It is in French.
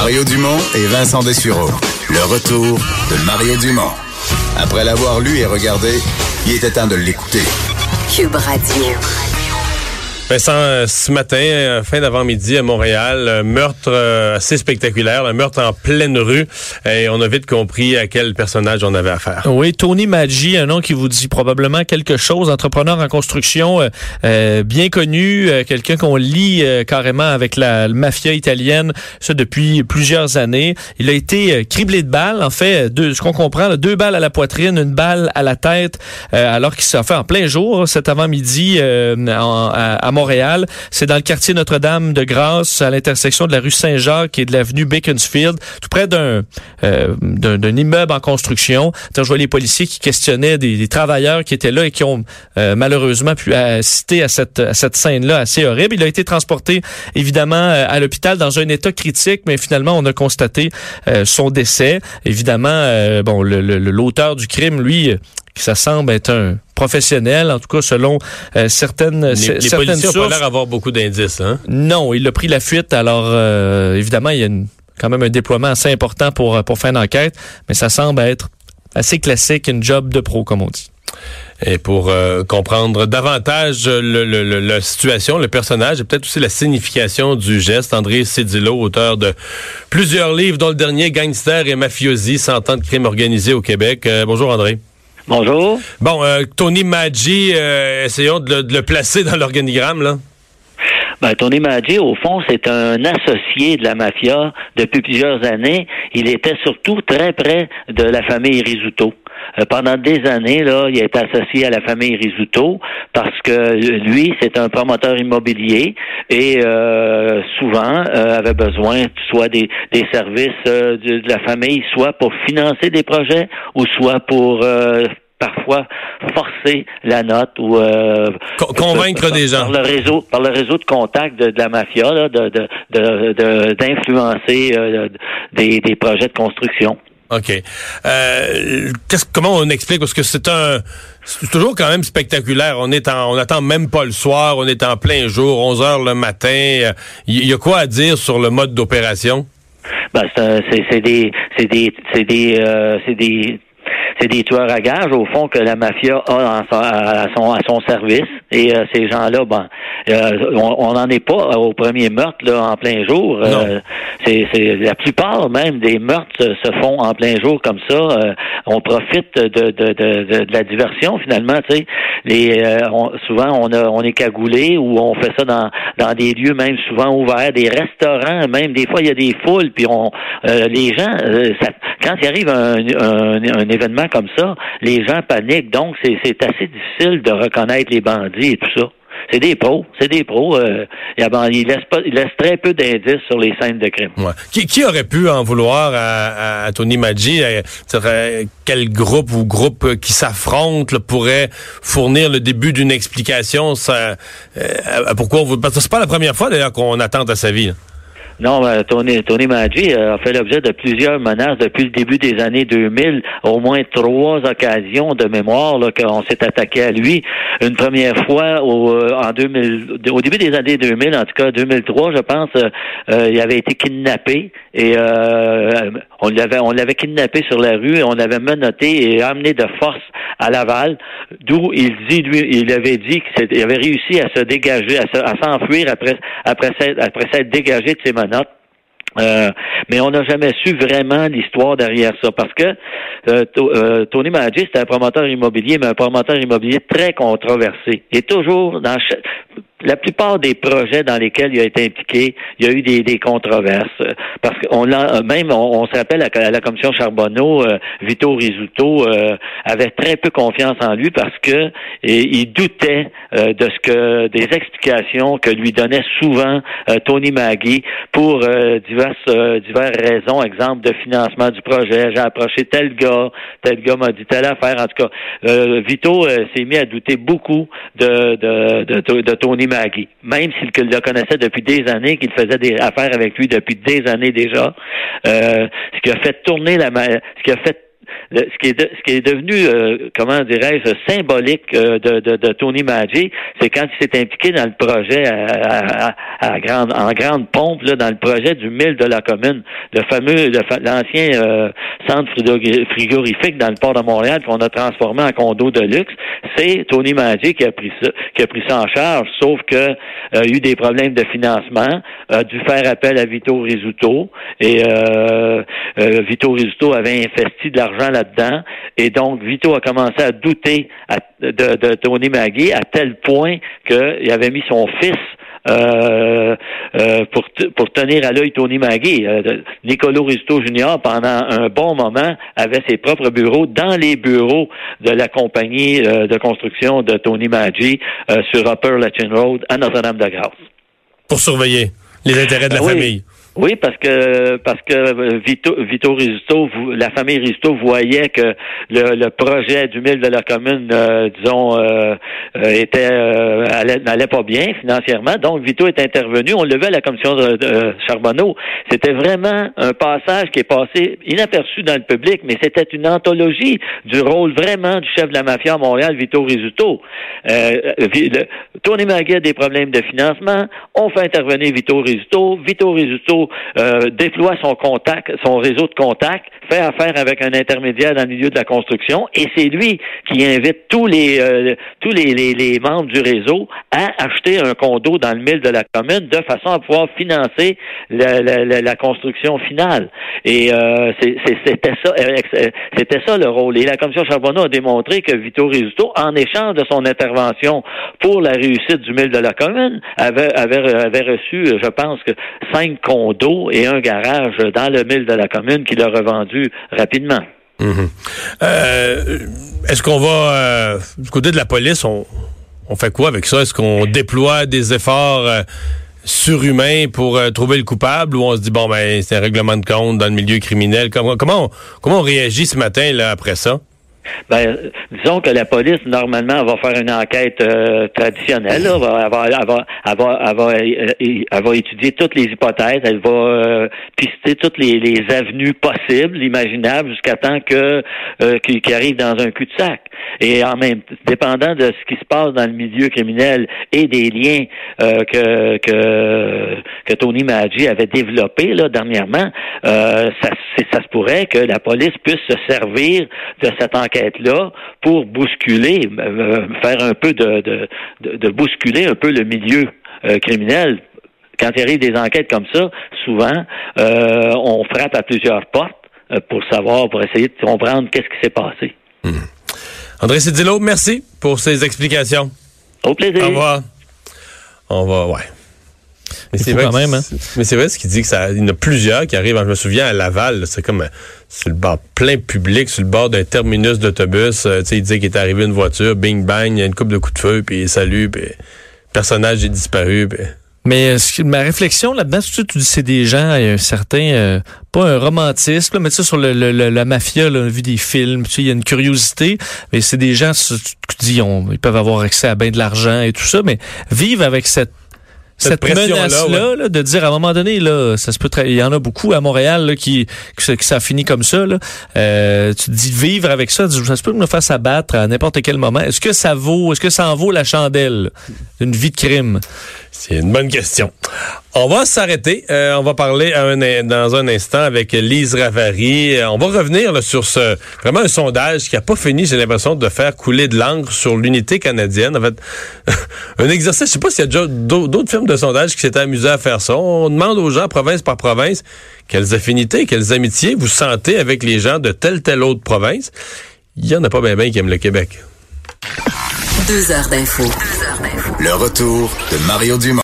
Mario Dumont et Vincent Dessureau. Le retour de Mario Dumont. Après l'avoir lu et regardé, il était temps de l'écouter. Cube. Vincent, euh, ce matin, euh, fin d'avant-midi à Montréal, un meurtre euh, assez spectaculaire, un meurtre en pleine rue, et on a vite compris à quel personnage on avait affaire. Oui, Tony Maggi, un nom qui vous dit probablement quelque chose, entrepreneur en construction, bien connu, quelqu'un qu'on lit carrément avec la, mafia italienne, ça depuis plusieurs années. Il a été criblé de balles, en fait, deux, ce qu'on comprend, deux balles à la poitrine, une balle à la tête, alors qu'il s'est fait en plein jour cet avant-midi à Montréal. C'est dans le quartier Notre-Dame de Grâce, à l'intersection de la rue Saint-Jacques et de l'avenue Beaconsfield, tout près d'un euh, d'un immeuble en construction. je vois les policiers qui questionnaient des, travailleurs qui étaient là et qui ont euh, malheureusement pu assister à cette, à cette scène-là assez horrible. Il a été transporté évidemment euh, à l'hôpital dans un état critique, mais finalement on a constaté son décès. Évidemment, bon, l'auteur du crime, lui, ça semble être un professionnel, en tout cas selon euh, certaines les, certaines les policiers sources. pas l'air avoir beaucoup d'indices. Hein? Non, il a pris la fuite. Alors euh, évidemment, il y a quand même un déploiement assez important pour pour faire une enquête, mais ça semble être assez classique, une job de pro comme on dit. Et pour euh, comprendre davantage le, le, la situation, le personnage et peut-être aussi la signification du geste, André Cédillo, auteur de plusieurs livres, dont le dernier Gangster et Mafiosi, 100 ans de crime organisé au Québec. bonjour André. Bonjour. Bon, euh, Tony Maggi, euh, essayons de le, placer dans l'organigramme, là. Ben, Tony Maggi, au fond, c'est un associé de la mafia depuis plusieurs années. Il était surtout très près de la famille Risuto. Euh, pendant des années, là, il a été associé à la famille Risuto parce que lui, c'est un promoteur immobilier et euh, souvent euh, avait besoin soit des, des services de, la famille, soit pour financer des projets ou soit pour parfois forcer la note ou convaincre des gens par le réseau par le réseau de contact de, la mafia là, de d'influencer des, des projets de construction. OK. Euh, comment on explique? Parce que c'est un... C'est toujours quand même spectaculaire. On est en, on attend même pas le soir, on est en plein jour, 11 heures le matin. Il y, a quoi à dire sur le mode d'opération? Ben, c'est des, c'est des, c'est des, euh, c'est des c'est des tueurs à gages au fond que la mafia a à, son, à son service. Et euh, ces gens-là, ben, euh, on n'en est pas au premier meurtre là, en plein jour. Euh, c'est, la plupart même des meurtres se, font en plein jour comme ça. on profite de, de, de, de, la diversion finalement. Tu sais, les, souvent on, a, on est cagoulé ou on fait ça dans, dans des lieux même souvent ouverts, des restaurants même. Des fois il y a des foules puis on les gens ça, quand il arrive un, un événement comme ça, les gens paniquent. Donc, c'est assez difficile de reconnaître les bandits et tout ça. C'est des pros, c'est des pros. Euh, ils très peu d'indices sur les scènes de crime. Qui, aurait pu en vouloir à, Tony Maggi Quel groupe ou groupe qui s'affrontent pourrait fournir le début d'une explication euh, Pourquoi on Parce que c'est pas la première fois d'ailleurs qu'on attente à sa vie. Non, euh, Tony, Tony Maggi euh, a fait l'objet de plusieurs menaces depuis le début des années 2000, au moins trois occasions de mémoire qu'on s'est attaqué à lui. Une première fois au, euh, en 2000, au début des années 2000, en tout cas 2003, je pense, il avait été kidnappé et on l'avait on l'avait kidnappé sur la rue et on l'avait menotté et amené de force à Laval, d'où il dit lui, il avait dit qu'il avait réussi à se dégager, à s'enfuir après après après s'être dégagé de ses menaces euh, mais on n'a jamais su vraiment l'histoire derrière ça parce que euh, euh, Tony Maggi, c'était un promoteur immobilier, mais un promoteur immobilier très controversé. Et toujours dans la plupart des projets dans lesquels il a été impliqué, il y a eu des, des controverses. Parce qu'on l'a même, on, se rappelle à, la commission Charbonneau, euh, Vito Rizzuto euh, avait très peu confiance en lui parce que il doutait euh, de ce que des explications que lui donnait souvent Tony Magui pour diverses diverses raisons, exemple de financement du projet. J'ai approché tel gars, tel gars m'a dit telle affaire. En tout cas, Vito s'est mis à douter beaucoup de, de, de, de Tony Même s'il le connaissait depuis des années, qu'il faisait des affaires avec lui depuis des années déjà, euh, ce qui a fait tourner la, ce qui a fait ce qui est ce qui est devenu euh, comment dirais-je symbolique de, de, de, Tony Maggi, c'est quand il s'est impliqué dans le projet à, à, grande en grande pompe là, dans le projet du mille de la commune, le fameux l'ancien centre frigorifique dans le port de Montréal qu'on a transformé en condo de luxe. C'est Tony Maggi qui a pris ça qui a pris ça en charge, sauf que a eu des problèmes de financement, a dû faire appel à Vito Rizzuto et euh, euh, Vito Rizzuto avait investi de l'argent là-dedans et donc Vito a commencé à douter de, Tony Magui à tel point qu'il avait mis son fils euh, pour, pour tenir à l'œil Tony Magui. Nicolo Rizzuto Jr., pendant un bon moment, avait ses propres bureaux dans les bureaux de la compagnie de construction de Tony Maggi sur Upper Latin Road à Notre-Dame-de-Grâce. Pour surveiller les intérêts de la famille. Oui, parce que parce que Vito, Vito Rizzuto, la famille Rizzuto voyait que le, le projet du mille de la commune, euh, disons, euh, euh était euh, n'allait pas bien financièrement. Donc Vito est intervenu. On le vu à la commission de, Charbonneau. C'était vraiment un passage qui est passé inaperçu dans le public, mais c'était une anthologie du rôle vraiment du chef de la mafia à Montréal, Vito Rizzuto. Tony Magui a des problèmes de financement. On fait intervenir Vito Rizzuto. Vito Rizzuto euh, déploie son contact, son réseau de contacts, fait affaire avec un intermédiaire dans le milieu de la construction, et c'est lui qui invite tous les euh, tous les, les, membres du réseau à acheter un condo dans le mille de la commune de façon à pouvoir financer la, la, construction finale. Et euh, c'était ça, c'était ça le rôle. Et la commission Charbonneau a démontré que Vito Rizzuto, en échange de son intervention pour la réussite du mille de la commune, avait, avait, avait reçu, je pense que cinq condos et un garage dans le mille de la commune qu'il a revendu rapidement. Mhm. Euh, est-ce qu'on va, euh, du côté de la police, on, fait quoi avec ça? Est-ce qu'on déploie des efforts euh, surhumains pour trouver le coupable ou on se dit, bon, ben, c'est un règlement de compte dans le milieu criminel? Comment, comment, comment on réagit ce matin là, après ça? Ben, disons que la police, normalement, va faire une enquête euh, traditionnelle. Elle, va, elle, va, elle, va, étudier toutes les hypothèses. Elle va euh, pister toutes les, avenues possibles, imaginables, jusqu'à temps que euh, qu'il arrive dans un cul-de-sac. Et en même dépendant de ce qui se passe dans le milieu criminel et des liens que, que, que Tony Maggi avait développés là, dernièrement, ça, ça se pourrait que la police puisse se servir de cette enquête là pour bousculer, euh, euh, faire un peu de, de, bousculer un peu le milieu euh, criminel. Quand il arrive des enquêtes comme ça, souvent, on frappe à plusieurs portes pour savoir, pour essayer de comprendre qu'est-ce qui s'est passé. Hmm. André Cédillo, merci pour ces explications. Au plaisir. Au revoir. On va, ouais. Mais c'est vrai quand même, hein? Mais c'est vrai ce qu'il dit que ça, il y en a plusieurs qui arrivent. Je me souviens à Laval, c'est comme euh, sur le bord plein public, sur le bord d'un terminus d'autobus. Euh, tu sais, il dit qu'il est arrivé une voiture, bing bang, il y a une coupe de coups de feu, puis salut, puis le personnage est disparu. Mais euh, ma réflexion là-dedans, tu dis c'est des gens, il y a un certain, pas un romantisme, mais tu sais, sur le, la mafia, là, on a vu des films, tu sais, il y a une curiosité, mais c'est des gens, tu, dis, ils peuvent avoir accès à bien de l'argent et tout ça, mais vivre avec cette cette, menace-là, de dire à un moment donné, là, ça se peut il y en a beaucoup à Montréal là, qui, qui, ça finit comme ça. Là. Euh, tu te dis vivre avec ça, ça se peut me fasse abattre à n'importe quel moment. Est-ce que ça vaut, est-ce que ça en vaut la chandelle d'une vie de crime? C'est une bonne question. On va s'arrêter. Euh, on va parler dans un instant avec Lise Ravary. Euh, on va revenir sur ce vraiment un sondage qui a pas fini, j'ai l'impression, de faire couler de l'encre sur l'unité canadienne. En fait, un exercice. Je sais pas s'il y a d'autres firmes de sondage qui s'étaient amusés à faire ça. On demande aux gens, province par province, quelles affinités, quelles amitiés vous sentez avec les gens de telle telle autre province. Il y en a pas bien bien qui aiment le Québec. Deux heures d'info. Le retour de Mario Dumont.